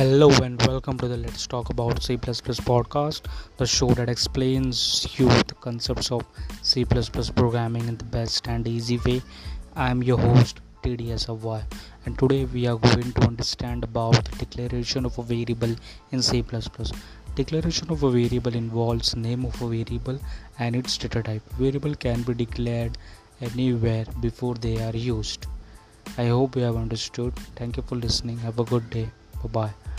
Hello and welcome to the Let's Talk About C podcast, the show that explains you the concepts of C programming in the best and easy way. I am your host TDS Avay, and today we are going to understand about the declaration of a variable in C++. Declaration of a variable involves name of a variable and its data type. Variable can be declared anywhere before they are used. I hope you have understood. Thank you for listening. Have a good day. Bye bye.